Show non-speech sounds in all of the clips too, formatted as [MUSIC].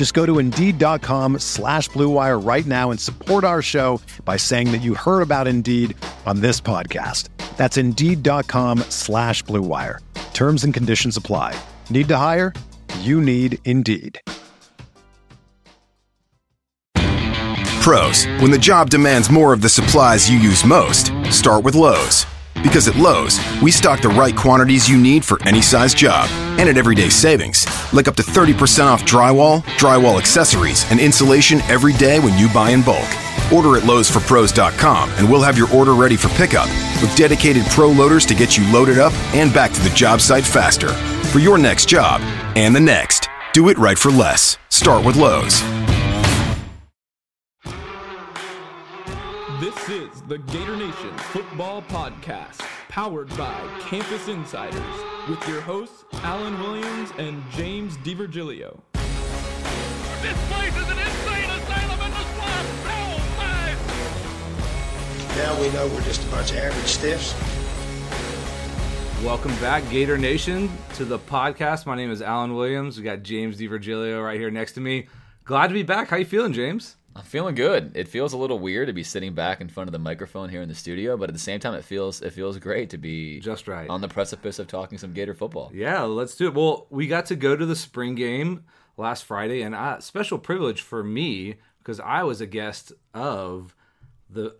Just go to Indeed.com slash BlueWire right now and support our show by saying that you heard about Indeed on this podcast. That's Indeed.com slash BlueWire. Terms and conditions apply. Need to hire? You need Indeed. Pros, when the job demands more of the supplies you use most, start with Lowe's. Because at Lowe's, we stock the right quantities you need for any size job and at everyday savings, like up to 30% off drywall, drywall accessories, and insulation every day when you buy in bulk. Order at Lowe'sForPros.com and we'll have your order ready for pickup with dedicated pro loaders to get you loaded up and back to the job site faster. For your next job and the next, do it right for less. Start with Lowe's. The Gator Nation Football Podcast, powered by Campus Insiders, with your hosts Alan Williams and James DiVirgilio. This place is an insane asylum in the swamp! Oh my! Now we know we're just a bunch of average stiffs. Welcome back, Gator Nation, to the podcast. My name is Alan Williams. We got James DiVirgilio right here next to me. Glad to be back. How you feeling, James? I'm feeling good. It feels a little weird to be sitting back in front of the microphone here in the studio, but at the same time, it feels it feels great to be Just right. on the precipice of talking some Gator football. Yeah, let's do it. Well, we got to go to the spring game last Friday, and uh, special privilege for me because I was a guest of the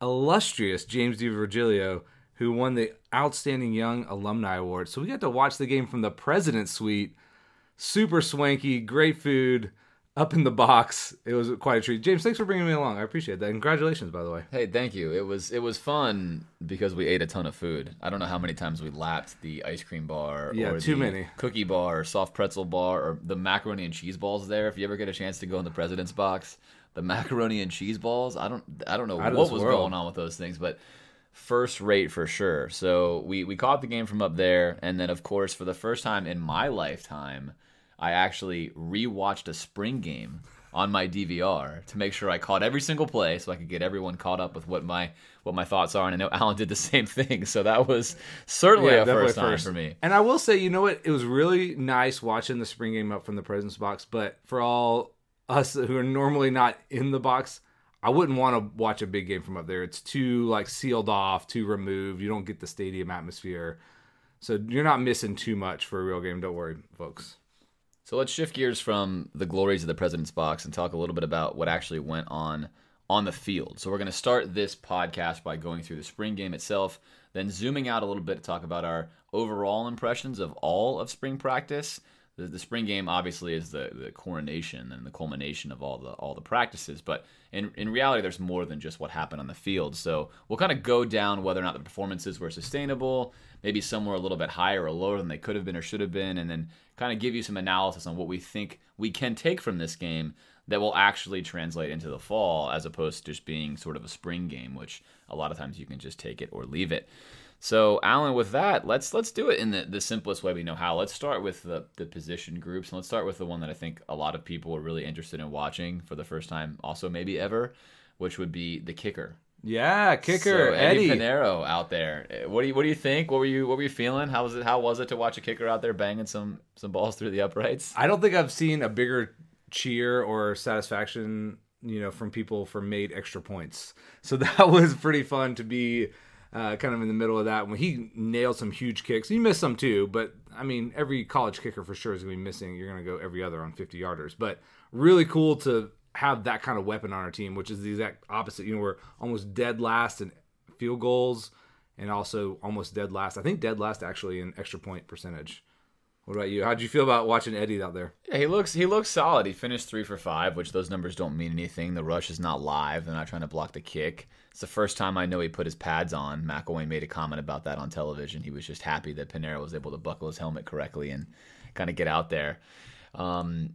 illustrious James DiVirgilio, who won the Outstanding Young Alumni Award. So we got to watch the game from the President's Suite. Super swanky, great food, up in the box. It was quite a treat. James, thanks for bringing me along. I appreciate that. Congratulations, by the way. Hey, thank you. It was it was fun because we ate a ton of food. I don't know how many times we lapped the ice cream bar, Yeah, or too the many. cookie bar, or soft pretzel bar, or the macaroni and cheese balls. There, if you ever get a chance to go in the president's box, the [LAUGHS] macaroni and cheese balls. I don't I don't know Out what was world. going on with those things, but first rate for sure. So we we caught the game from up there, and then of course for the first time in my lifetime, I actually rewatched a spring game on my DVR to make sure I caught every single play, so I could get everyone caught up with what my what my thoughts are. And I know Alan did the same [LAUGHS] thing, so that was certainly a first time for me. And I will say, you know what? It was really nice watching the spring game up from the presence box. But for all us who are normally not in the box, I wouldn't want to watch a big game from up there. It's too like sealed off, too removed. You don't get the stadium atmosphere, so you're not missing too much for a real game. Don't worry, folks. So let's shift gears from the glories of the president's box and talk a little bit about what actually went on on the field. So we're going to start this podcast by going through the spring game itself, then zooming out a little bit to talk about our overall impressions of all of spring practice. The, the spring game obviously is the, the coronation and the culmination of all the all the practices, but in in reality, there's more than just what happened on the field. So we'll kind of go down whether or not the performances were sustainable, maybe some were a little bit higher or lower than they could have been or should have been, and then kind of give you some analysis on what we think we can take from this game that will actually translate into the fall, as opposed to just being sort of a spring game, which a lot of times you can just take it or leave it. So, Alan, with that, let's let's do it in the, the simplest way we know how. Let's start with the, the position groups, and let's start with the one that I think a lot of people are really interested in watching for the first time, also maybe ever, which would be the kicker. Yeah, kicker So, Eddie Eddie. Piñeiro out there. Uh, What do you what do you think? What were you what were you feeling? How was it? How was it to watch a kicker out there banging some some balls through the uprights? I don't think I've seen a bigger cheer or satisfaction, you know, from people for made extra points. So [LAUGHS] that was pretty fun to be uh, kind of in the middle of that. When he nailed some huge kicks, he missed some too, but I mean, every college kicker for sure is going to be missing. You're going to go every other on 50 yarders, but really cool to have that kind of weapon on our team, which is the exact opposite. You know, we're almost dead last in field goals and also almost dead last. I think dead last actually in extra point percentage. What about you? How'd you feel about watching Eddie out there? Yeah, he looks he looks solid. He finished three for five, which those numbers don't mean anything. The rush is not live. They're not trying to block the kick. It's the first time I know he put his pads on. McElwain made a comment about that on television. He was just happy that Piñeiro was able to buckle his helmet correctly and kind of get out there. Um,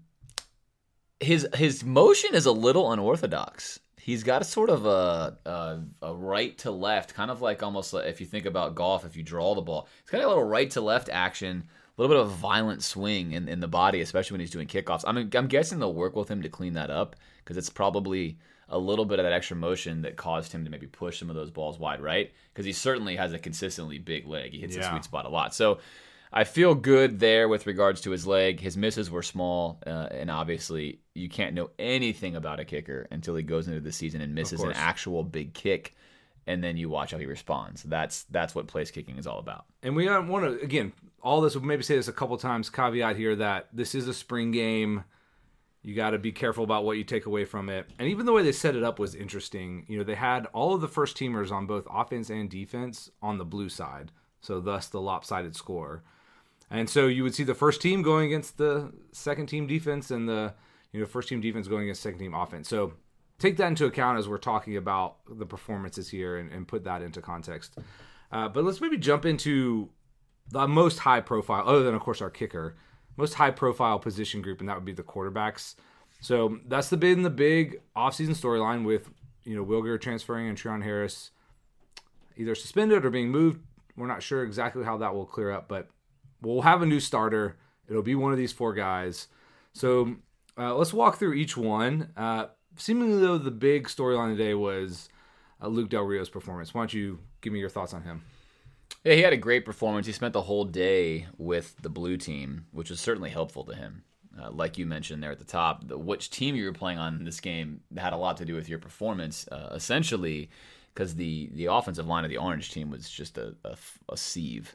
his his motion is a little unorthodox. He's got a sort of a, a, a right to left, kind of like almost like if you think about golf, if you draw the ball, it's got a little right to left action, little bit of a violent swing in, in the body, especially when he's doing kickoffs. I mean, I'm guessing they'll work with him to clean that up because it's probably a little bit of that extra motion that caused him to maybe push some of those balls wide right because he certainly has a consistently big leg. He hits the sweet spot a lot. So I feel good there with regards to his leg. His misses were small, uh, and obviously you can't know anything about a kicker until he goes into the season and misses an actual big kick, and then you watch how he responds. That's that's what place kicking is all about. And we want to again, all this. We'll maybe say this a couple times. Caveat here that this is a spring game. You got to be careful about what you take away from it. And even the way they set it up was interesting. You know, they had all of the first teamers on both offense and defense on the blue side, so thus the lopsided score. And so you would see the first team going against the second team defense, and the you know first team defense going against second team offense. So take that into account as we're talking about the performances here, and, and put that into context. Uh, but let's maybe jump into the most high profile, other than of course our kicker, most high profile position group, and that would be the quarterbacks. So that's the been the big offseason storyline with you know Will Grier transferring and Treon Harris either suspended or being moved. We're not sure exactly how that will clear up, but we'll have a new starter. It'll be one of these four guys. So uh, let's walk through each one. Uh, seemingly though, the big storyline today was uh, Luke Del Rio's performance. Why don't you give me your thoughts on him? Yeah, he had a great performance. He spent the whole day with the blue team, which was certainly helpful to him. Uh, like you mentioned there at the top, the, which team you were playing on in this game had a lot to do with your performance. Uh, essentially, because the the offensive line of the orange team was just a, a, a sieve.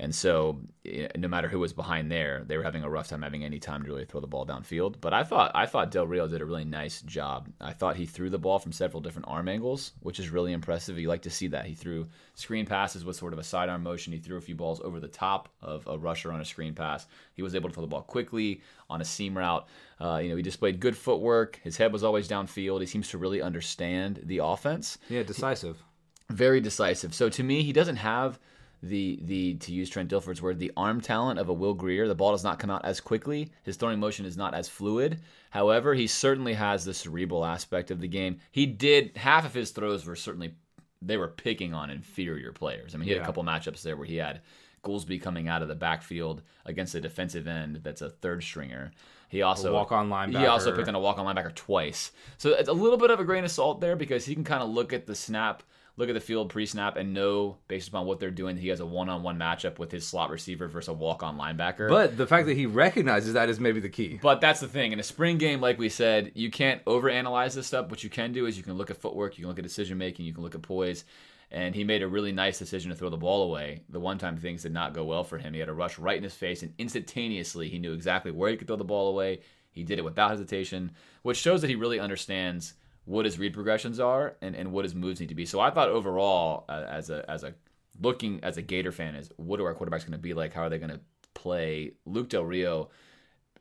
And so, eh, no matter who was behind there, they were having a rough time having any time to really throw the ball downfield. But I thought I thought Del Rio did a really nice job. I thought he threw the ball from several different arm angles, which is really impressive. You like to see that. He threw screen passes with sort of a sidearm motion. He threw a few balls over the top of a rusher on a screen pass. He was able to throw the ball quickly on a seam route. Uh, you know, he displayed good footwork. His head was always downfield. He seems to really understand the offense Yeah, decisive. very decisive. So to me, he doesn't have the the to use Trent Dilfer's word, the arm talent of a Will Grier. The ball does not come out as quickly. His throwing motion is not as fluid. However, he certainly has the cerebral aspect of the game. He did half of his throws were certainly they were picking on inferior players. I mean, he had a couple matchups there where he had Goolsby coming out of the backfield against a defensive end that's a third stringer. He also walk-on linebacker. He also picked on a walk on linebacker twice. So it's a little bit of a grain of salt there because he can kind of look at the snap, look at the field pre snap, and know based upon what they're doing, he has a one on one matchup with his slot receiver versus a walk on linebacker. But the fact that he recognizes that is maybe the key. But that's the thing. In a spring game, like we said, you can't overanalyze this stuff. What you can do is you can look at footwork, you can look at decision making, you can look at poise. And he made a really nice decision to throw the ball away. The one time things did not go well for him. He had a rush right in his face, and instantaneously he knew exactly where he could throw the ball away. He did it without hesitation, which shows that he really understands what his read progressions are and, and what his moves need to be. So I thought overall, uh, as a as a looking as a Gator fan, is what are our quarterbacks going to be like? How are they going to play? Luke Del Rio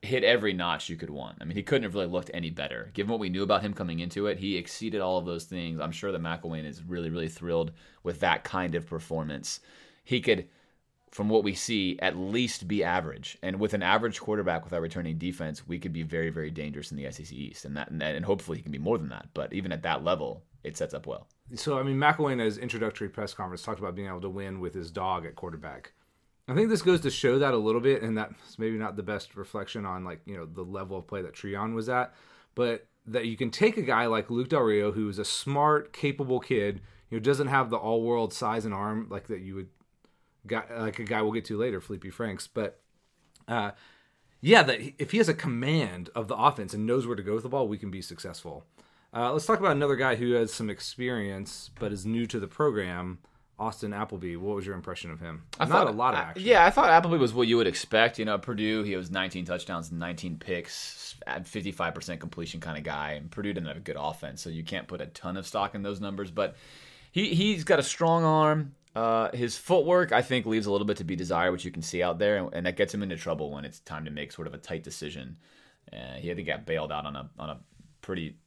hit every notch you could want. I mean, he couldn't have really looked any better. Given what we knew about him coming into it, he exceeded all of those things. I'm sure that McElwain is really, really thrilled with that kind of performance. He could, from what we see, at least be average. And with an average quarterback with our returning defense, we could be very, very dangerous in the SEC East. And that, and, hopefully he can be more than that. But even at that level, it sets up well. So I mean, McElwain in his introductory press conference talked about being able to win with his dog at quarterback. I think this goes to show that a little bit, and that's maybe not the best reflection on like you know the level of play that Treon was at, but that you can take a guy like Luke Del Rio, who is a smart, capable kid, who doesn't have the all-world size and arm like that you would, guy, like a guy we'll get to later, Felipe Franks, but uh, yeah, that if he has a command of the offense and knows where to go with the ball, we can be successful. Uh, let's talk about another guy who has some experience but is new to the program, Austin Appleby. What was your impression of him? Not a lot of I- action. yeah, I thought Appleby was what you would expect. You know, Purdue, he was 19 touchdowns, 19 picks, 55% completion kind of guy. And Purdue didn't have a good offense, so you can't put a ton of stock in those numbers. But he he's got a strong arm. Uh, his footwork, I think, leaves a little bit to be desired, which you can see out there, and, and that gets him into trouble when it's time to make sort of a tight decision. Uh, he had to get bailed out on a on a pretty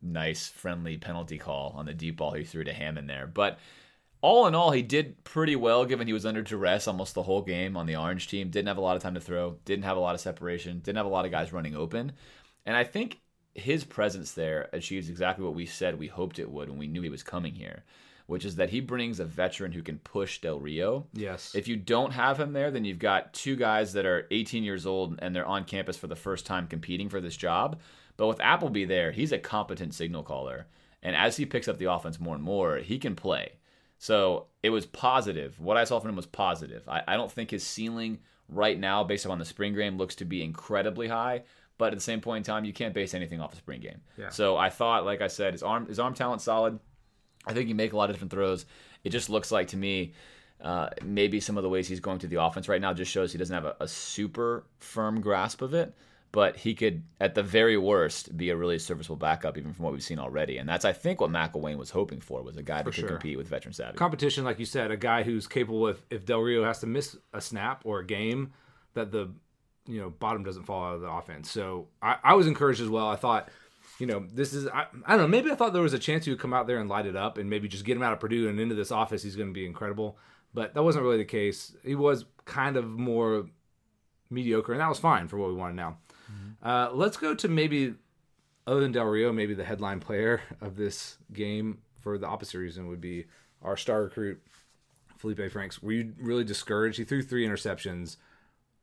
nice, friendly penalty call on the deep ball he threw to Hammond there. But all in all, he did pretty well given he was under duress almost the whole game on the Orange team. Didn't have a lot of time to throw, didn't have a lot of separation, didn't have a lot of guys running open. And I think his presence there achieves exactly what we said we hoped it would when we knew he was coming here, which is that he brings a veteran who can push Del Rio. Yes. If you don't have him there, then you've got two guys that are 18 years old and they're on campus for the first time competing for this job. But with Appleby there, he's a competent signal caller. And as he picks up the offense more and more, he can play. So it was positive. What I saw from him was positive. I, I don't think his ceiling right now, based upon the spring game, looks to be incredibly high. But at the same point in time, you can't base anything off a spring game. Yeah. So I thought, like I said, his arm his arm talent solid. I think he make a lot of different throws. It just looks like to me, uh, maybe some of the ways he's going to the offense right now just shows he doesn't have a, a super firm grasp of it. But he could, at the very worst, be a really serviceable backup, even from what we've seen already. And that's, I think, what McElwain was hoping for was a guy that could sure. compete with veteran savvy. competition, like you said, a guy who's capable of if Del Rio has to miss a snap or a game, that the you know bottom doesn't fall out of the offense. So I, I was encouraged as well. I thought, you know, this is I, I don't know. Maybe I thought there was a chance he would come out there and light it up and maybe just get him out of Purdue and into this office. He's going to be incredible, but that wasn't really the case. He was kind of more mediocre, and that was fine for what we wanted now. Uh, let's go to maybe other than Del Rio, maybe the headline player [LAUGHS] of this game for the opposite reason would be our star recruit, Felipe Franks. Were you really discouraged? He threw three interceptions.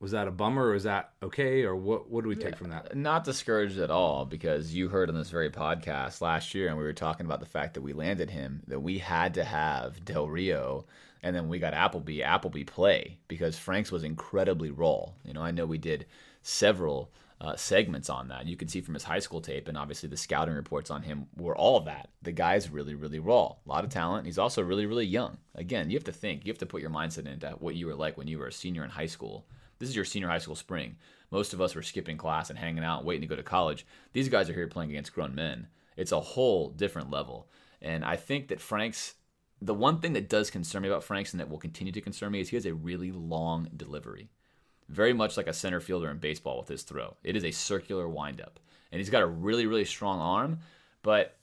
Was that a bummer or is that okay? Or what, what do we take from that? Not discouraged at all because you heard on this very podcast last year, and we were talking about the fact that we landed him, that we had to have Del Rio, and then we got Appleby, Appleby play because Franks was incredibly raw. You know, I know we did several uh, segments on that. You can see from his high school tape, and obviously the scouting reports on him were all that. The guy's really, really raw. A lot of talent. He's also really, really young. Again, you have to think, you have to put your mindset into what you were like when you were a senior in high school. This is your senior high school spring. Most of us were skipping class and hanging out, waiting to go to college. These guys are here playing against grown men. It's a whole different level. And I think that Frank's, the one thing that does concern me about Franks and that will continue to concern me is he has a really long delivery very much like a center fielder in baseball with his throw. It is a circular windup. And he's got a really, really strong arm, but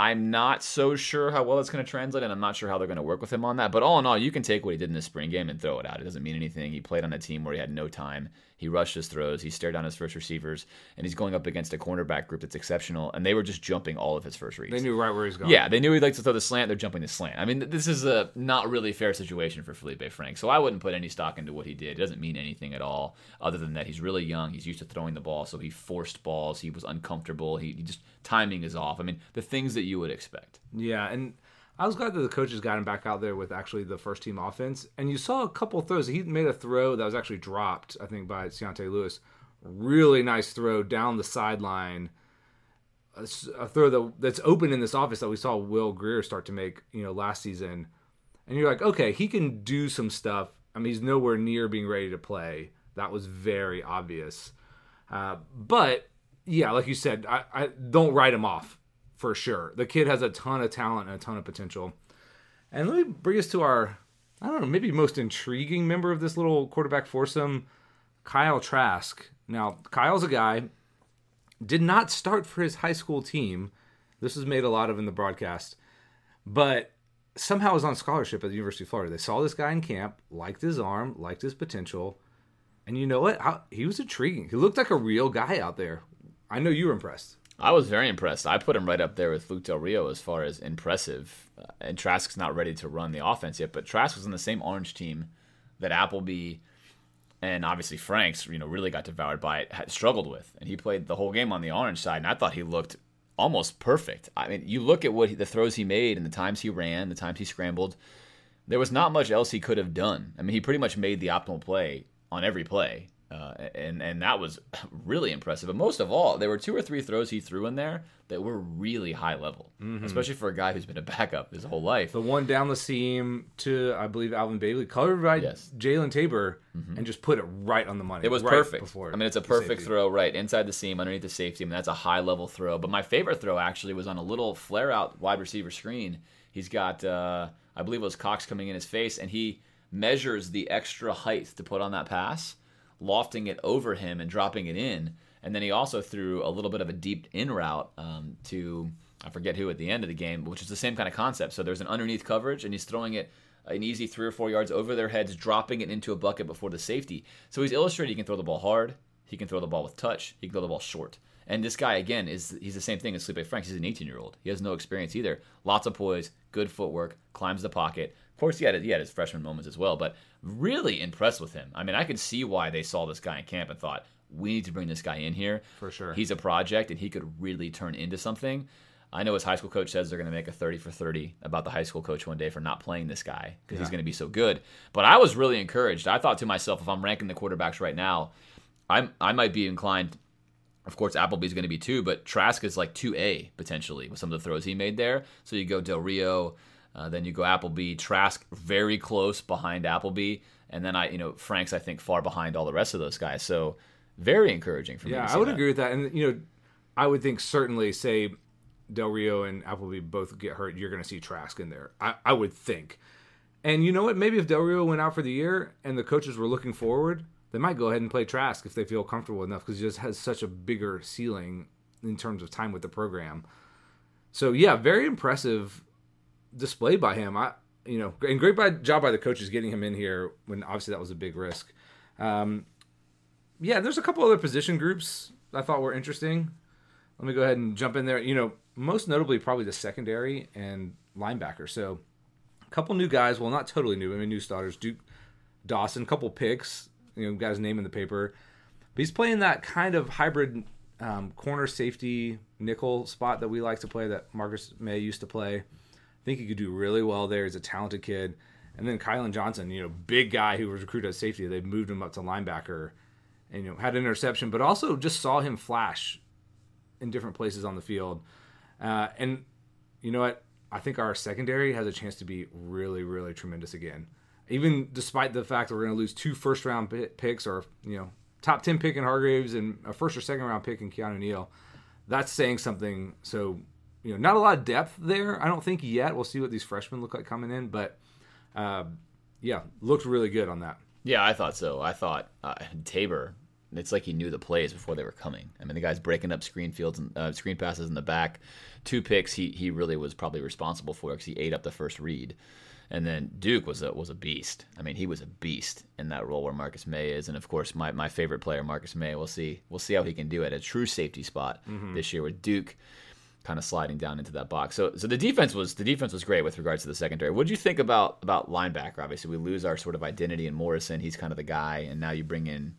I'm not so sure how well it's going to translate, and I'm not sure how they're going to work with him on that. But all in all, you can take what he did in the spring game and throw it out. It doesn't mean anything. He played on a team where he had no time. He rushed his throws. He stared down his first receivers, and he's going up against a cornerback group that's exceptional, and they were just jumping all of his first reads. They knew right where he's going. Yeah, they knew he'd like to throw the slant. They're jumping the slant. I mean, this is a not really fair situation for Felipe Frank. So I wouldn't put any stock into what he did. It doesn't mean anything at all, other than that he's really young. He's used to throwing the ball, so he forced balls. He was uncomfortable. He, he just timing is off. I mean, the things that you would expect. Yeah, and I was glad that the coaches got him back out there with actually the first team offense. And you saw a couple throws. He made a throw that was actually dropped, I think, by Deontay Lewis. Really nice throw down the sideline. A throw that, that's open in this office that we saw Will Grier start to make, you know, last season. And you're like, okay, he can do some stuff. I mean, he's nowhere near being ready to play. That was very obvious. Uh, but yeah, like you said, I, I don't write him off for sure. The kid has a ton of talent and a ton of potential. And let me bring us to our, I don't know, maybe most intriguing member of this little quarterback foursome, Kyle Trask. Now, Kyle's a guy, did not start for his high school team. This was made a lot of in the broadcast, but somehow was on scholarship at the University of Florida. They saw this guy in camp, liked his arm, liked his potential. And you know what? He was intriguing. He looked like a real guy out there. I know you were impressed. I was very impressed. I put him right up there with Luke Del Rio as far as impressive. Uh, and Trask's not ready to run the offense yet, but Trask was on the same Orange team that Appleby and obviously Franks, you know, really got devoured by it, had struggled with, and he played the whole game on the Orange side, and I thought he looked almost perfect. I mean, you look at what he, the throws he made and the times he ran, the times he scrambled. There was not much else he could have done. I mean, he pretty much made the optimal play on every play. Uh, and and that was [LAUGHS] really impressive. But most of all, there were two or three throws he threw in there that were really high level, especially for a guy who's been a [LAUGHS] backup his whole life. The one down the seam to, I believe, Alvin Bailey, covered by Yes. Jalen Tabor, and just put it right on the money. It was right perfect. Before I mean, it's a perfect safety. throw right inside the seam, underneath the safety. I mean, that's a high level throw. But my favorite throw actually was on a little flare out wide receiver screen. He's got, uh, I I believe it was Cox coming in his face, and he measures the extra height to put on that pass, lofting it over him and dropping it in. And then he also threw a little bit of a deep in route um, to I forget who at the end of the game, which is the same kind of concept. So there's an underneath coverage, and he's throwing it an easy three or four yards over their heads, dropping it into a bucket before the safety. So he's illustrating he can throw the ball hard, he can throw the ball with touch, he can throw the ball short. And this guy again is he's the same thing as Felipe Franks. He's an 18 year old. He has no experience either. Lots of poise, good footwork, climbs the pocket. Of course, he had he had his freshman moments as well, but really impressed with him. I mean, I could see why they saw this guy in camp and thought we need to bring this guy in here For sure. He's a project, and he could really turn into something. I know his high school coach says they're going to make a 30 for 30 about the high school coach one day for not playing this guy because he's going to be so good. But I was really encouraged. I thought to myself, if I'm ranking the quarterbacks right now, I'm I might be inclined. Of course, Appleby's going to be two, but Trask is like two A potentially with some of the throws he made there. So you go Del Rio, uh, then you go Appleby, Trask very close behind Appleby, and then I you know Frank's I think far behind all the rest of those guys. So very encouraging for me. Yeah, I would that. agree with that. And you know, I would think certainly say Del Rio and Appleby both get hurt, you're going to see Trask in there. I, I would think. And you know what? Maybe if Del Rio went out for the year and the coaches were looking forward, they might go ahead and play Trask if they feel comfortable enough because he just has such a bigger ceiling in terms of time with the program. So yeah, very impressive display by him. I you know, and great by, job by the coaches getting him in here when obviously that was a big risk. Um, yeah, there's a couple other position groups I thought were interesting. Let me go ahead and jump in there. You know, most notably probably the secondary and linebacker. So a couple new guys. Well, not totally new. I mean, new starters. Duke Dawson, couple picks. You know, his name in the paper. But he's playing that kind of hybrid um, corner safety nickel spot that we like to play. That Marcus Maye used to play. I think he could do really well there. He's a talented kid. And then Kylan Johnson, you know, big guy who was recruited as safety. They moved him up to linebacker, and you know had an interception, but also just saw him flash in different places on the field. Uh, and you know what? I think our secondary has a chance to be really, really tremendous again. Even despite the fact that we're going to lose two first round picks or, you know, top 10 pick in Hargreaves and a first or second round pick in Keanu Neal, that's saying something. So, you know, not a lot of depth there, I don't think yet. We'll see what these freshmen look like coming in. But, uh, yeah, looked really good on that. Yeah, I thought so. I thought uh, Tabor. It's like he knew the plays before they were coming. I mean, the guy's breaking up screen fields and uh, screen passes in the back. Two picks, he he really was probably responsible for because he ate up the first read. And then Duke was a was a beast. I mean, he was a beast in that role where Marcus Maye is, and of course, my, my favorite player, Marcus Maye. We'll see we'll see how he can do at A true safety spot this year with Duke kind of sliding down into that box. So so the defense was the defense was great with regards to the secondary. What do you think about about linebacker? Obviously, we lose our sort of identity in Morrison. He's kind of the guy, and now you bring in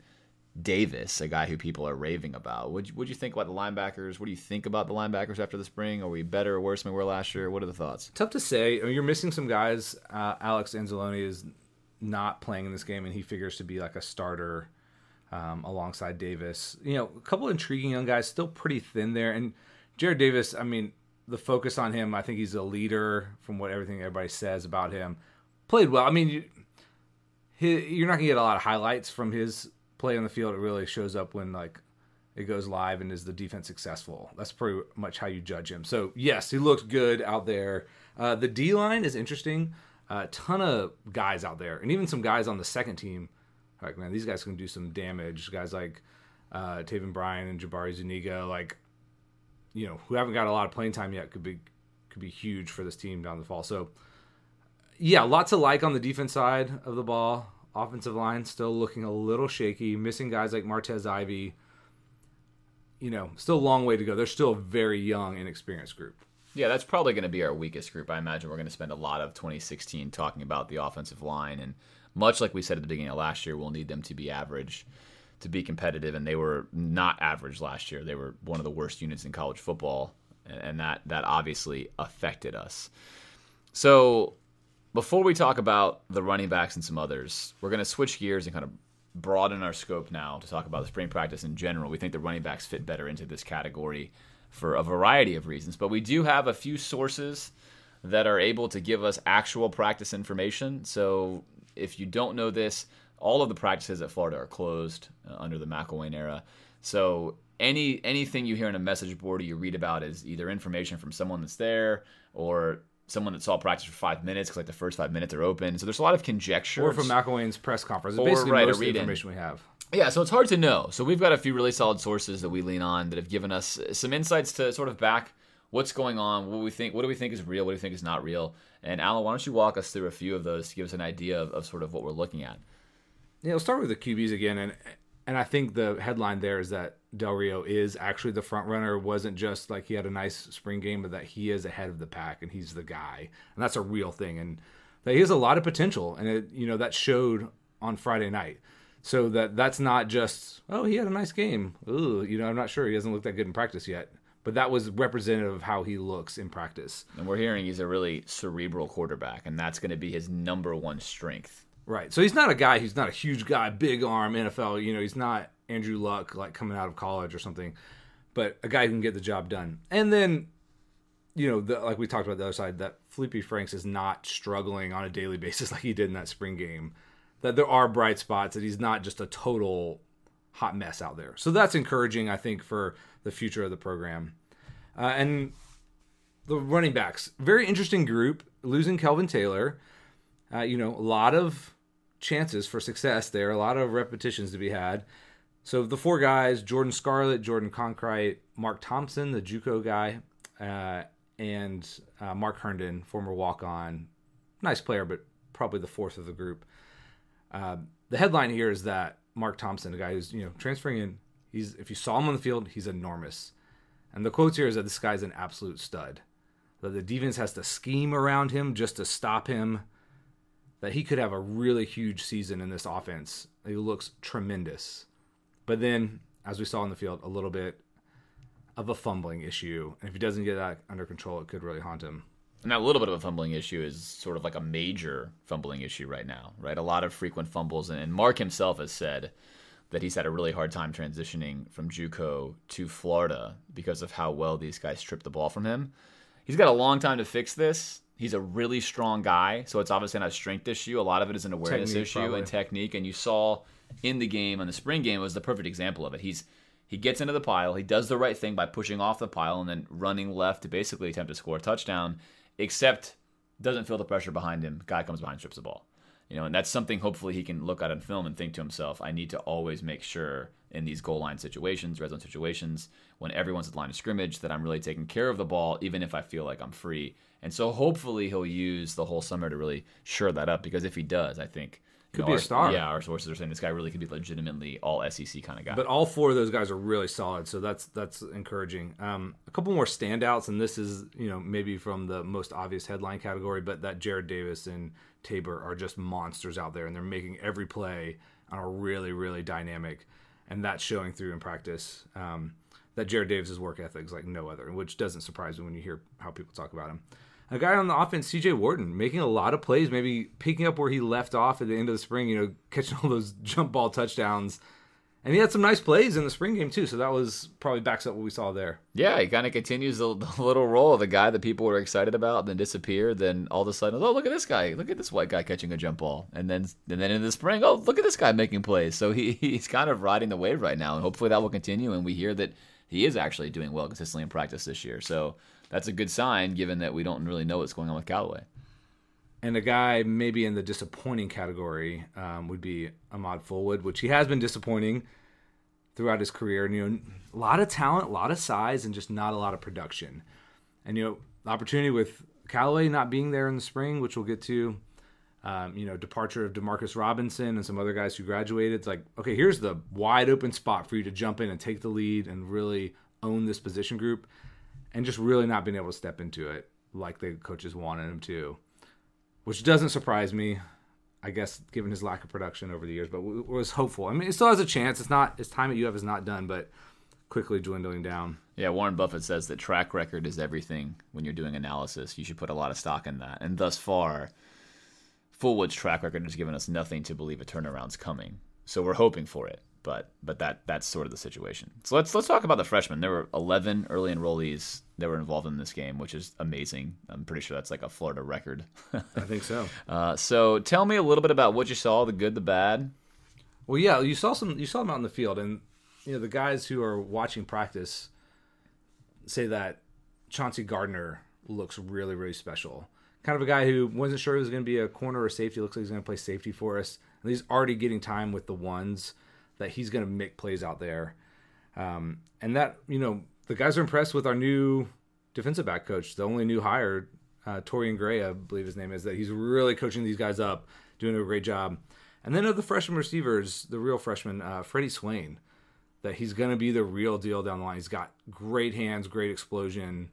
Davis, a guy who people are raving about. What would you think about the linebackers? What do you think about the linebackers after the spring? Are we better or worse than we were last year? What are the thoughts? Tough to say. I mean, you're missing some guys. Uh, Alex Anzalone is not playing in this game, and he figures to be like a starter um, alongside Davis. You know, a couple of intriguing young guys, still pretty thin there. And Jarrad Davis, I mean, the focus on him, I think he's a leader from what everything everybody says about him. Played well. I mean, you, you're not gonna get a lot of highlights from his play on the field. It really shows up when like it goes live and is the defense successful. That's pretty much how you judge him. So yes, he looked good out there. Uh, the D line is interesting. A uh, ton of guys out there, and even some guys on the second team. Like man, these guys can do some damage. Guys like uh, Taven Bryan and Jabari Zuniga, like you know, who haven't got a lot of playing time yet, could be could be huge for this team down the fall. So yeah, lots of like on the defense side of the ball. Offensive line still looking a little shaky, missing guys like Martez Ivey. You know, still a long way to go. They're still a very young, inexperienced group. Yeah, that's probably going to be our weakest group. I imagine we're going to spend a lot of 2016 talking about the offensive line, and much like we said at the beginning of last year, we'll need them to be average to be competitive, and they were not average last year. They were one of the worst units in college football, and that that obviously affected us. So, before we talk about the running backs and some others, we're going to switch gears and kind of broaden our scope now to talk about the spring practice in general. We think the running backs fit better into this category for a variety of reasons, but we do have a few sources that are able to give us actual practice information. So, if you don't know this, all of the practices at Florida are closed uh, under the McElwain era. So any anything you hear in a message board or you read about is either information from someone that's there or someone that saw practice for five minutes because like the first five minutes are open. So there's a lot of conjecture. Or from McElwain's press conference. It's Or, basically right, most of the information we have. Yeah, so it's hard to know. So we've got a few really solid sources that we lean on that have given us some insights to sort of back what's going on, what we think, what do we think is real, what do we think is not real. And Alan, why don't you walk us through a few of those to give us an idea of, of sort of what we're looking at? Yeah, we'll start with the QBs again, and and I think the headline there is that Del Rio is actually the front runner. It wasn't just like he had a nice spring game, but that he is ahead of the pack and he's the guy, and that's a real thing, and that he has a lot of potential, and it you know that showed on Friday night. So that that's not just oh he had a nice game. Ooh, you know I'm not sure he hasn't looked that good in practice yet, but that was representative of how he looks in practice. And we're hearing he's a really cerebral quarterback, and that's going to be his number one strength. Right. So he's not a guy. He's not a huge guy, big arm, NFL. You know, he's not Andrew Luck, like coming out of college or something, but a guy who can get the job done. And then, you know, the, like we talked about the other side, that Felipe Franks is not struggling on a daily [LAUGHS] basis like he did in that spring game. That there are bright spots. That he's not just a total hot mess out there. So that's encouraging, I think, for the future of the program. Uh, and the running backs, very interesting group. Losing Kelvin Taylor, uh, you know, a lot of chances for success there, are a lot of repetitions to be had. So the four guys: Jordan Scarlett, Jordan Cronkrite, Mark Thompson, the JUCO guy, uh, and uh, Mark Herndon, former walk-on, nice player, but probably the fourth of the group. Uh, the headline here is that Mark Thompson, a guy who's you know transferring in, he's if you saw him on the field, he's enormous. And the quotes here is that this guy's an absolute stud. That the defense has to scheme around him just to stop him. That he could have a really huge season in this offense. He looks tremendous. But then, as we saw in the field, a little bit of a fumbling issue. And if he doesn't get that under control, it could really haunt him. And that little bit of a fumbling issue is sort of like a major fumbling issue right now, right? A lot of frequent fumbles, and, Mark himself has said that he's had a really hard time transitioning from JUCO to Florida because of how well these guys strip the ball from him. He's got a long time to fix this. He's a really strong guy, so it's obviously not a strength issue. A lot of it is an awareness Technique, issue probably. and technique. And you saw in the game, on the spring game, was the perfect example of it. He's he gets into the pile, he does the right thing by pushing off the pile and then running left to basically attempt to score a touchdown, except doesn't feel the pressure behind him. Guy comes behind, strips the ball. You know, and that's something hopefully he can look at on film and think to himself, I need to always make sure in these goal line situations, red zone situations, when everyone's at the line of scrimmage, that I'm really taking care of the ball, even if I feel like I'm free. And so hopefully he'll use the whole summer to really shore that up because if he does, I think Could know, be a star. Yeah, our sources are saying this guy really could be legitimately all SEC kind of guy. But all four of those guys are really solid, so that's that's encouraging. Um, a couple more standouts, and this is you know maybe from the most obvious headline category, but that Jarrad Davis and Tabor are just monsters out there, and they're making every play on a really really dynamic, and that's showing through in practice. Um, that Jarrad Davis's work ethic is like no other, which doesn't surprise me when you hear how people talk about him. A guy on the offense, C.J. Worton, making a lot of plays, maybe picking up where he left off at the end of the spring. You know, catching all those [LAUGHS] jump ball touchdowns. And he had some nice plays in the spring game too, so that was probably backs up what we saw there. Yeah, he kind of continues the, the little role of the guy that people were excited about, then disappeared. Then all of a sudden, oh look at this guy! Look at this white guy catching a jump ball, and then and then in the spring, oh look at this guy making plays. So he [LAUGHS] he's kind of riding the wave right now, and hopefully that will continue. And we hear that he is actually doing well consistently in practice this year. So that's a good sign, given that we don't really know what's going on with Callaway. And a guy maybe in the disappointing category um, would be Ahmad Fullwood, which he has been disappointing throughout his career. And you know, a lot of talent, a lot of size, and just not a lot of production. And you know, opportunity with Callaway not being there in the spring, which we'll get to. Um, you know, departure of Demarcus Robinson and some other guys who graduated. It's like, okay, here's the wide open spot for you to jump in and take the lead and really own this position group, and just really not being able to step into it like the coaches wanted him to, which doesn't surprise me. I guess given his lack of production over the years, but was hopeful. I mean, it still has a chance. It's not his time at UF is not done, but quickly dwindling down. Yeah, Warren Buffett says that track record is everything when you're doing analysis. You should put a lot of stock in that. And thus far, Fullwood's track record has given us nothing to believe a turnaround's coming. So we're hoping for it, but but that that's sort of the situation. So let's let's talk about the freshmen. There were 11 early enrollees that were involved in this game, which is amazing. I'm pretty sure that's like a Florida record. [LAUGHS] I think so. uh, so tell me a little bit about what you saw, the good, the bad. Well, yeah, you saw some. You saw them out in the field, and you know the guys who are watching practice say that Chauncey Gardner looks really, really special. kind of a guy who wasn't sure he was going to be a corner or safety. Looks like he's going to play safety for us. And he's already getting time with the ones that he's going to make plays out there. Um, and that, you know, the guys are impressed with our new defensive back coach, the only new hire, uh, Torrian Gray, I believe his name is, that he's really coaching these guys up, doing a great job. And then of the freshman receivers, the real freshman, uh, Freddie Swain, that he's going to be the real deal down the line. He's got great hands, great explosion,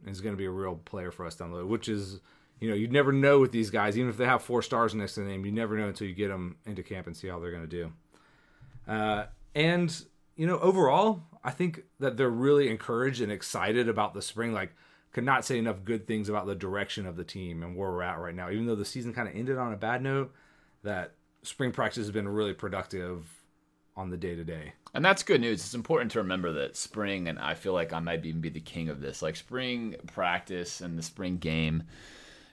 and he's going to be a real player for us down the road, which is, you know, you'd never know with these guys, even if they have four stars next to the name, you never know until you get them into camp and see how they're going to do. Uh, and, you know, overall, I think that they're really encouraged and excited about the spring. Like, could not say enough good things about the direction of the team and where we're at right now. Even though the season kind of ended on a bad note, that spring practice has been really productive on the day to day. And that's good news. It's important to remember that spring, and I feel like I might even be the king of this, like spring practice and the spring game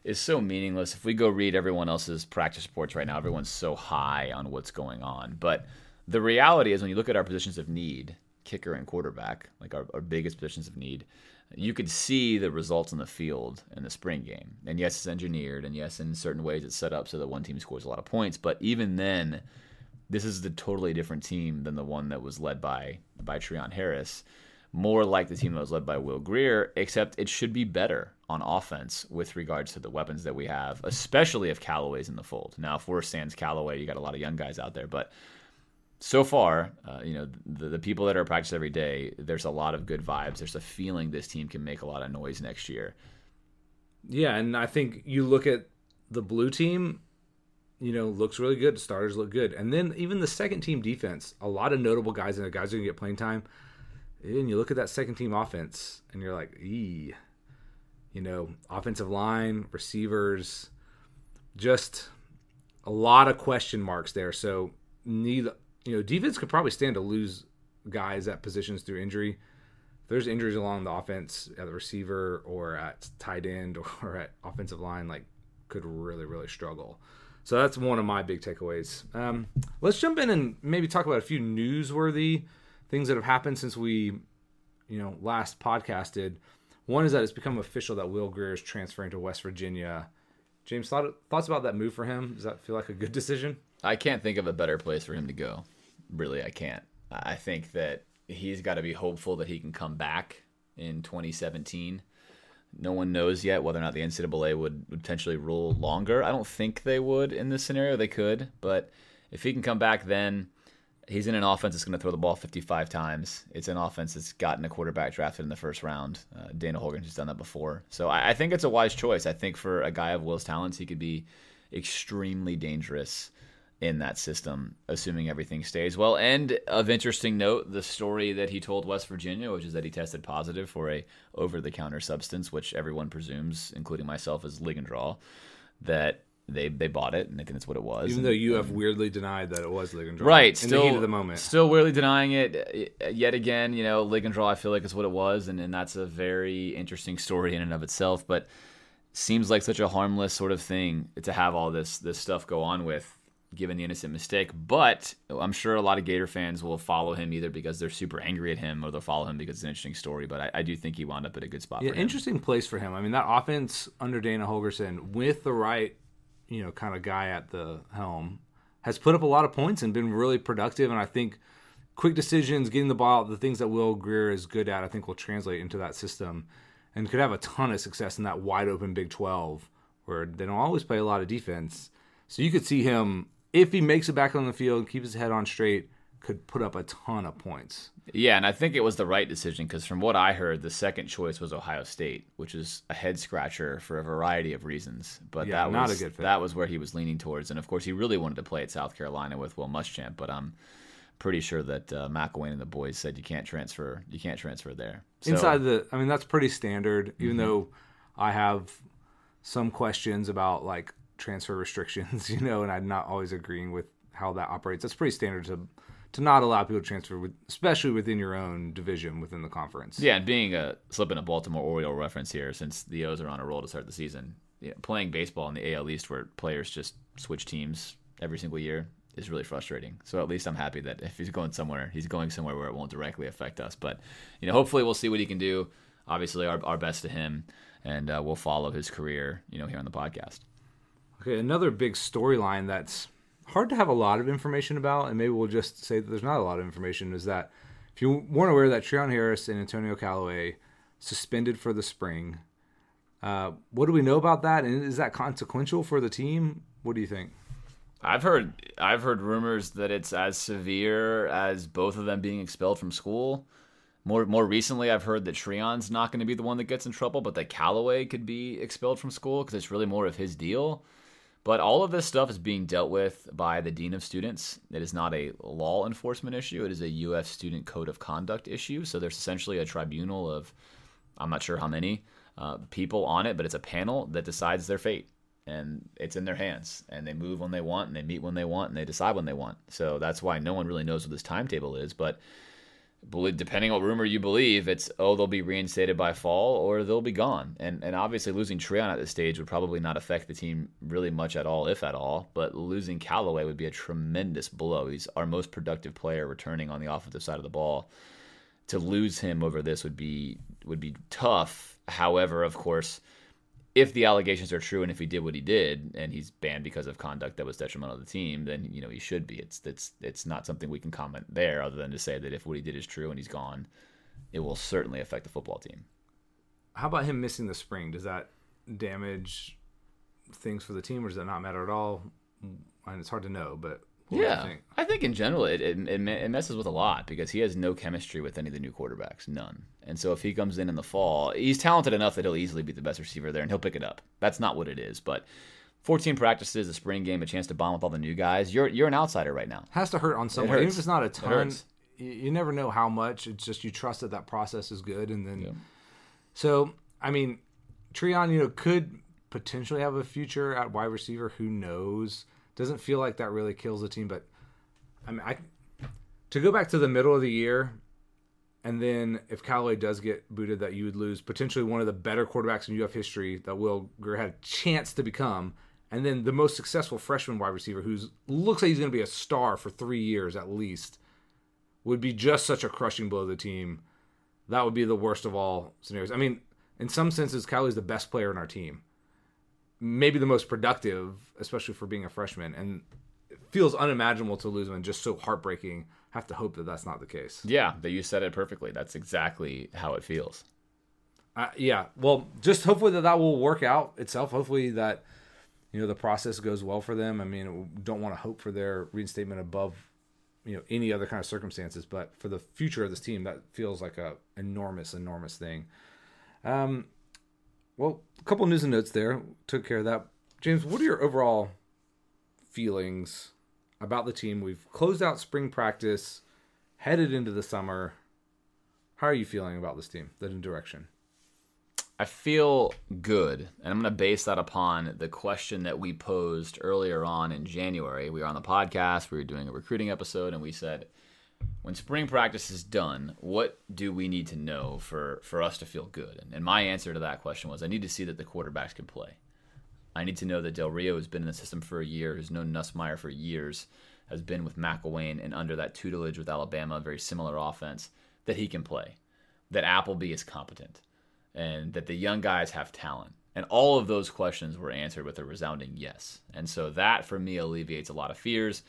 is so meaningless. If we go read everyone else's practice reports right now, everyone's so high on what's going on. But the reality is, when you look at our positions of need, kicker and quarterback, like our, our biggest positions of need, you could see the results on the field in the spring game. And yes, it's engineered, and yes, in certain ways it's set up so that one team scores a lot of points. But even then, this is a totally different team than the one that was led by by Treon Harris. More like the team that was led by Will Grier, except it should be better on offense with regards to the weapons that we have, especially if Callaway's in the fold. Now, if we're Sans Callaway, you got a lot of young guys out there, but so far, uh, you know, the, the people that are practice every day, there's a lot of good vibes. There's a feeling this team can make a lot of noise next year. Yeah, and I think you look at the blue team, you know, looks really good. Starters look good. And then even the second team defense, a lot of notable guys and guys are going to get playing time. And you look at that second team offense and you're like, ee. You know, offensive line, receivers, just a lot of question marks there. So, neither you know, defense could probably stand to lose guys at positions through injury. If there's injuries along the offense at the receiver or at tight end [LAUGHS] or at offensive line, like could really, really struggle. So that's one of my big takeaways. Um, let's jump in and maybe talk about a few newsworthy things that have happened since we, you know, last podcasted. One is that it's become official that Will Grier is transferring to West Virginia. James, thought, thoughts about that move for him? Does that feel like a good decision? I can't think of a better place for him to go. Really, I can't. I think that he's got to be hopeful that he can come back in 2017. No one knows yet whether or not the NCAA would potentially rule longer. I don't think they would in this scenario. They could, but if he can come back, then he's in an offense that's going to throw the ball 55 times. It's an offense that's gotten a quarterback drafted in the first round. Uh, Dana Holgorsen has done that before, so I, I think it's a wise choice. I think for a guy of Will's talents, he could be extremely dangerous in that system, assuming everything stays well. And of interesting note, the story that he told West Virginia, which is that he tested positive for a over-the-counter substance, which everyone presumes, including myself, is Ligandrol, that they they bought it and they think that's what it was. Even and, though you have weirdly denied that it was Ligandrol, right? In still, the heat of the moment, still weirdly denying it uh, yet again. You know, Ligandrol, I feel like is what it was, and and that's a very interesting story in and of itself. But seems like such a harmless sort of thing to have all this this stuff go on with given the innocent mistake. But I'm sure a lot of Gator fans will follow him either because they're super angry at him or they'll follow him because it's an interesting story. But I, I do think he wound up at a good spot. Yeah, interesting place for him. I mean, that offense under Dana Holgorsen with the right, you know, kind of guy at the helm has put up a lot of points and been really productive. And I think quick decisions, getting the ball, the things that Will Grier is good at, I think will translate into that system and could have a ton of success in that wide open Big 12 where they don't always play a lot of defense. So you could see him if he makes it back on the field, and keeps his head on straight, could put up a ton of points. Yeah, and I think it was the right decision because from what I heard, the second choice was Ohio State, which is a head scratcher for a variety of reasons. But yeah, that not was a good fit. that was where he was leaning towards, and of course, he really wanted to play at South Carolina with Will Muschamp. But I'm pretty sure that uh, McElwain and the boys said you can't transfer, you can't transfer there. So, Inside the, I mean, that's pretty standard. Even mm-hmm. though I have some questions about like transfer restrictions, [LAUGHS] you know, and I'm not always agreeing with how that operates. That's pretty standard to to not allow people to transfer, with, especially within your own division within the conference. Yeah, and being a slipping a Baltimore Oriole reference here, since the O's are on a roll to start the season, you know, playing baseball in the AL East where players just switch teams every single year is really frustrating. So at least I'm happy that if he's going somewhere, he's going somewhere where it won't directly affect us. But you know, hopefully we'll see what he can do. obviously, our, our best to him, and uh, we'll follow his career, you know, here on the podcast. Okay, another big storyline that's hard to have a lot of information about, and maybe we'll just say that there's not a lot of information, is that if you weren't aware that Treon Harris and Antonio Callaway suspended for the spring, uh, what do we know about that? And is that consequential for the team? What do you think? I've heard I've heard rumors that it's as severe as both of them being expelled from school. More more recently, I've heard that Treon's not going to be the one that gets in trouble, but that Callaway could be expelled from school because it's really more of his deal. But all of this stuff is being dealt with by the dean of students. It is not a law enforcement issue. It is a UF student code of conduct issue. So there's essentially a tribunal of, I'm not sure how many uh, people on it, but it's a panel that decides their fate and it's in their hands and they move when they want and they meet when they want and they decide when they want so that's why no one really knows what this timetable is but depending on what rumor you believe it's oh they'll be reinstated by fall or they'll be gone. And and obviously losing Treon at this stage would probably not affect the team really much at all if at all. But losing Callaway would be a tremendous blow. He's our most productive player returning on the offensive side of the ball. To lose him over this would be would be tough. However of course if the allegations are true and if he did what he did and he's banned because of conduct that was detrimental to the team, then you know he should be. It's it's it's not something we can comment there other than to say that if what he did is true and he's gone, it will certainly affect the football team. How about him missing the spring? Does that damage things for the team, or does that not matter at all? And it's hard to know, but yeah, think? I think in general it, it, it messes with a lot because he has no chemistry with any of the new quarterbacks, none. And so if he comes in in the fall, he's talented enough that he'll easily be the best receiver there and he'll pick it up. That's not what it is, but 14 practices, a spring game, a chance to bond with all the new guys. You're you're an outsider right now. Has to hurt on someone, even if it's not a ton. You never know how much. It's just you trust that that process is good, and then. Yeah. So I mean, Treon, you know, could potentially have a future at wide receiver. Who knows? Doesn't feel like that really kills the team, but I mean, I to go back to the middle of the year, and then if Callaway does get booted, that you would lose potentially one of the better quarterbacks in UF history that Will Grier had a chance to become, and then the most successful freshman wide receiver who looks like he's going to be a star for three years at least, would be just such a crushing blow to the team. That would be the worst of all scenarios. I mean, in some senses, Callaway's the best player in our team maybe the most productive, especially for being a freshman, and it feels unimaginable to lose him and just so heartbreaking. Have to hope that that's not the case. Yeah, that you said it perfectly. That's exactly how it feels. Uh, yeah, well, just hopefully that that will work out itself. Hopefully that you know the process goes well for them. I mean, don't want to hope for their reinstatement above you know any other kind of circumstances, but for the future of this team, that feels like a enormous, enormous thing. Um, well, a couple news and notes there. Took care of that. James, what are your overall feelings about the team? We've closed out spring practice, headed into the summer. How are you feeling about this team, the direction? I feel good, and I'm going to base that upon the question that we posed earlier on in January. We were on the podcast, we were doing a recruiting episode, and we said, when spring practice is done, what do we need to know for, for us to feel good? And, and my answer to that question was I need to see that the quarterbacks can play. I need to know that Del Rio has been in the system for a year, has known Nussmeier for years, has been with McElwain and under that tutelage with Alabama, a very similar offense, that he can play, that Appleby is competent, and that the young guys have talent. And all of those questions were answered with a resounding yes. And so that, for me, alleviates a lot of fears.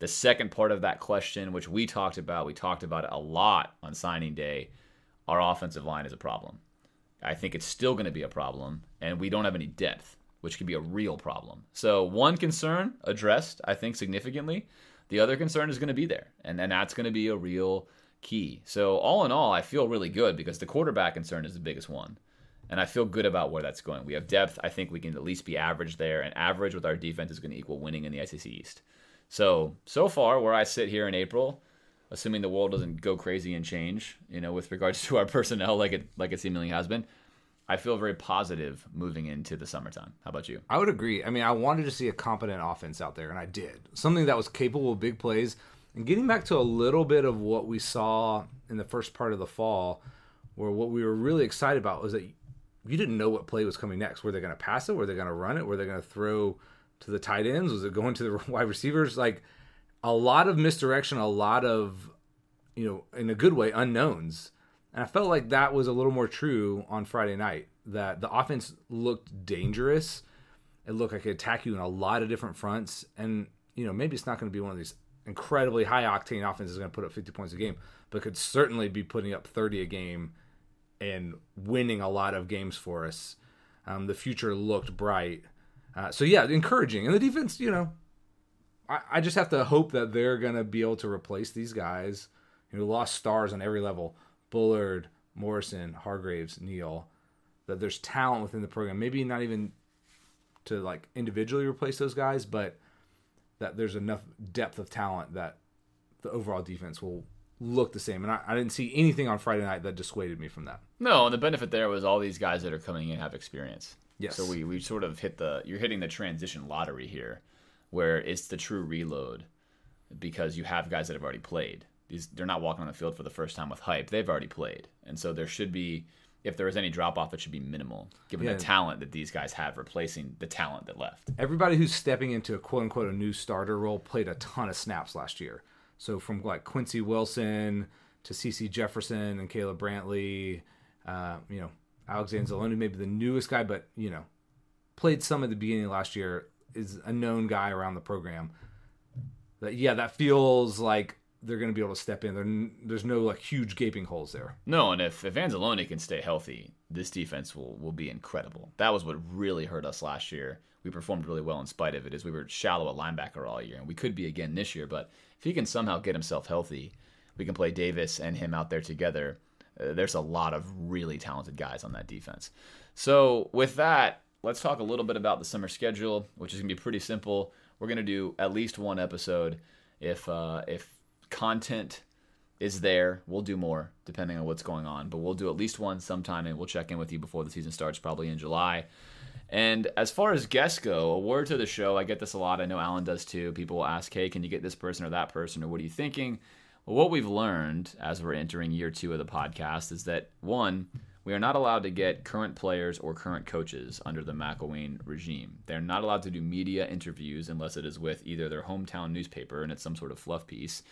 The second part of that question, which we talked about, we talked about it a lot on signing day, our offensive line is a problem. I think it's still going to be a problem, and we don't have any depth, which could be a real problem. So, one concern addressed, I think, significantly. The other concern is going to be there, and, and that's going to be a real key. So, all in all, I feel really good because the quarterback concern is the biggest one. And I feel good about where that's going. We have depth. I think we can at least be average there, and average with our defense is going to equal winning in the SEC East. So so far, where I sit here in April, assuming the world doesn't go crazy and change, you know, with regards [LAUGHS] to our personnel, like it like it seemingly has been, I feel very positive moving into the summertime. How about you? I would agree. I mean, I wanted to see a competent offense out there, and I did. Something that was capable of big plays. And getting back to a little bit of what we saw in the first part of the fall, where what we were really excited about was that you didn't know what play was coming next. Were they going to pass it? Were they going to run it? Were they going to throw to the tight ends? Was it going to the [LAUGHS] wide receivers? Like a lot of misdirection, a lot of, you know, in a good way, unknowns. And I felt like that was a little more true on Friday night. That the offense looked dangerous. It looked like it attack you in a lot of different fronts. And, you know, maybe it's not going to be one of these incredibly high octane offenses going to put up 50 points a game, but could certainly be putting up 30 a game and winning a lot of games for us. Um, the future looked bright. Uh, so, yeah, encouraging. And the defense, you know, I, I just have to hope that they're to be able to replace these guys. You know, lost stars on every level Bullard, Morrison, Hargreaves, Neal. That there's talent within the program. Maybe not even to like individually replace those guys, but that there's enough depth of talent that the overall defense will look the same. And I, I, didn't see anything on Friday night that dissuaded me from that. No, and the benefit there was all these guys that are coming in have experience. Yes. So we, we sort of hit the you're hitting the transition lottery here, where it's the true reload because you have guys that have already played. These they're not walking on the field for the first time with hype. They've already played. And so there should be if there is any drop off, it should be minimal, given yeah. the talent that these guys have replacing the talent that left. Everybody who's stepping into a quote unquote a new starter role played a ton of snaps last year. So from like Quincy Wilson to CeCe Jefferson and Caleb Brantley, uh, you know, Alex Anzalone, maybe the newest guy, but you know, played some at the beginning of last year, is a known guy around the program. That yeah, that feels like they're going to be able to step in. There, there's no like huge gaping holes there. No, and if if Anzalone can stay healthy, this defense will will be incredible. That was what really hurt us last year. We performed really well in spite of it, as we were shallow at linebacker all year, and we could be again this year. But if he can somehow get himself healthy, we can play Davis and him out there together. Uh, there's a lot of really talented guys on that defense. So with that, let's talk a little bit about the summer schedule, which is gonna be pretty simple. We're gonna do at least one episode. If uh, if content is there. We'll do more depending on what's going on, but we'll do at least one sometime and we'll check in with you before the season starts, probably in July. And as far as guests go, a word to the show. I get this a lot. I know Alan does too. People will ask, hey, can you get this person or that person, or what are you thinking? Well, what we've learned as we're entering year two of the podcast is that one, we are not allowed to get current players or current coaches under the McElwain regime. They're not allowed to do media interviews unless it is with either their hometown newspaper and it's some sort of fluff piece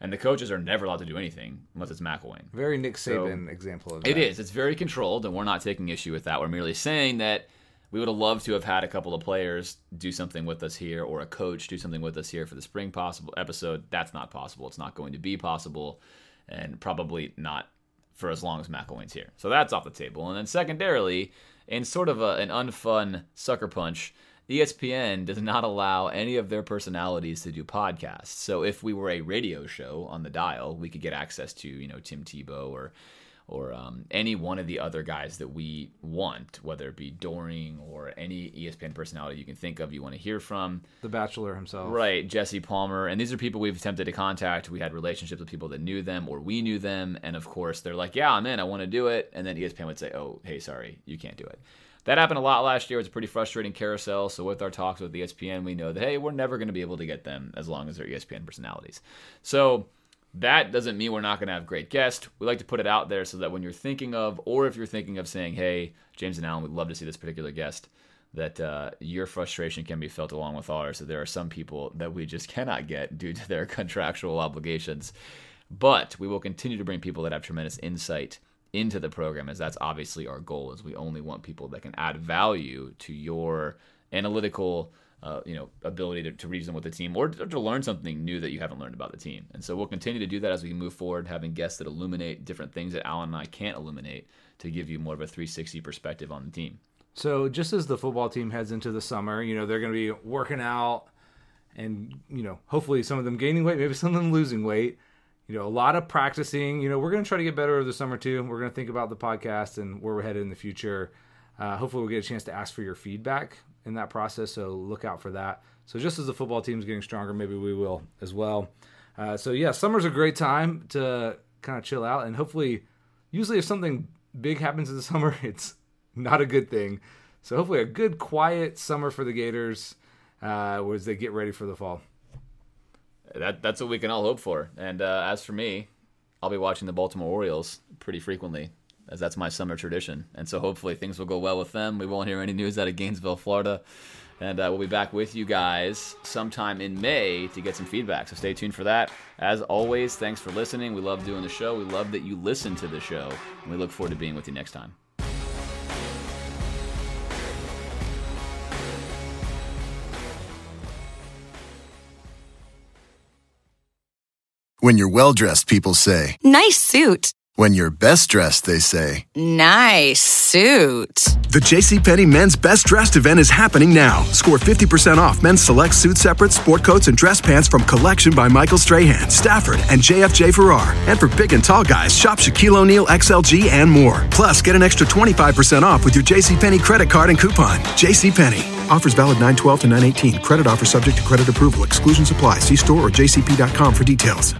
and the coaches are never allowed to do anything unless it's McElwain. Very Nick Saban so, example of that. It is. It's very controlled, and we're not taking issue with that. We're merely saying that we would have loved to have had a couple of players do something with us here, or a coach do something with us here for the spring possible episode. That's not possible. It's not going to be possible, and probably not for as long as McElwain's here. So that's off the table. And then secondarily, in sort of a, an unfun sucker punch ESPN does not allow any of their personalities to do podcasts. So if we were a radio show on the dial, we could get access to you know Tim Tebow or or um, any one of the other guys that we want, whether it be Doering or any ESPN personality you can think of, you want to hear from. The Bachelor himself. Right, Jesse Palmer. And these are people we've attempted to contact. We had relationships with people that knew them or we knew them. And of course, they're like, yeah, I'm in, I want to do it. And then ESPN would say, oh, hey, sorry, you can't do it. That happened a lot last year. It was a pretty frustrating carousel. So with our talks with ESPN, we know that hey, we're never going to be able to get them as long as they're ESPN personalities. So that doesn't mean we're not going to have great guests. We like to put it out there so that when you're thinking of, or if you're thinking of saying, hey, James and Alan, we'd love to see this particular guest, that uh, your frustration can be felt along with ours. That there are some people that we just [LAUGHS] cannot get due to their [LAUGHS] contractual obligations. But we will continue to bring people that have tremendous insight into the program as that's obviously our goal is we only want people that can add value to your analytical uh, you know ability to, to reason with the team or to, learn something new that you haven't learned about the team and so we'll continue to do that as we move forward having guests that illuminate different things that alan and i can't illuminate to give you more of a 360 perspective on the team so just as the football team heads into the summer you know they're going to be working out and you know hopefully some of them gaining weight maybe some of them losing weight you know, a lot of practicing. You know, we're going to try to get better over the summer too. We're going to think about the podcast and where we're headed in the future. Uh, hopefully, we'll get a chance to ask for your feedback in that process. So look out for that. So just as the football team is getting stronger, maybe we will as well. Uh, so yeah, summer's a great time to kind of chill out and hopefully, usually if something big happens in the [LAUGHS] summer, it's not a good thing. So hopefully, a good quiet summer for the Gators uh, as they get ready for the fall that that's what we can all hope for. And uh, as for me, I'll be watching the Baltimore Orioles pretty frequently, as that's my summer tradition. And so hopefully things will go well with them. We won't hear any news out of Gainesville, Florida, And uh, we'll be back with you guys sometime in May to get some feedback. So stay tuned for that. As always, thanks for listening. We love doing the show. We love that you listen to the show. And we look forward to being with you next time. When you're well dressed, people say. Nice suit. When you're best dressed, they say. Nice suit. The JCPenney men's best dressed event is happening now. Score 50% off men's select suit separates, sport coats, and dress pants from Collection by Michael Strahan, Stafford, and JFJ Farrar. And for big and tall guys, shop Shaquille O'Neal XLG and more. Plus, get an extra 25% off with your JCPenney credit card and coupon. JCPenney. Offers valid 912 to 918. Credit offer subject to credit approval. Exclusions apply. See store or jcp.com for details.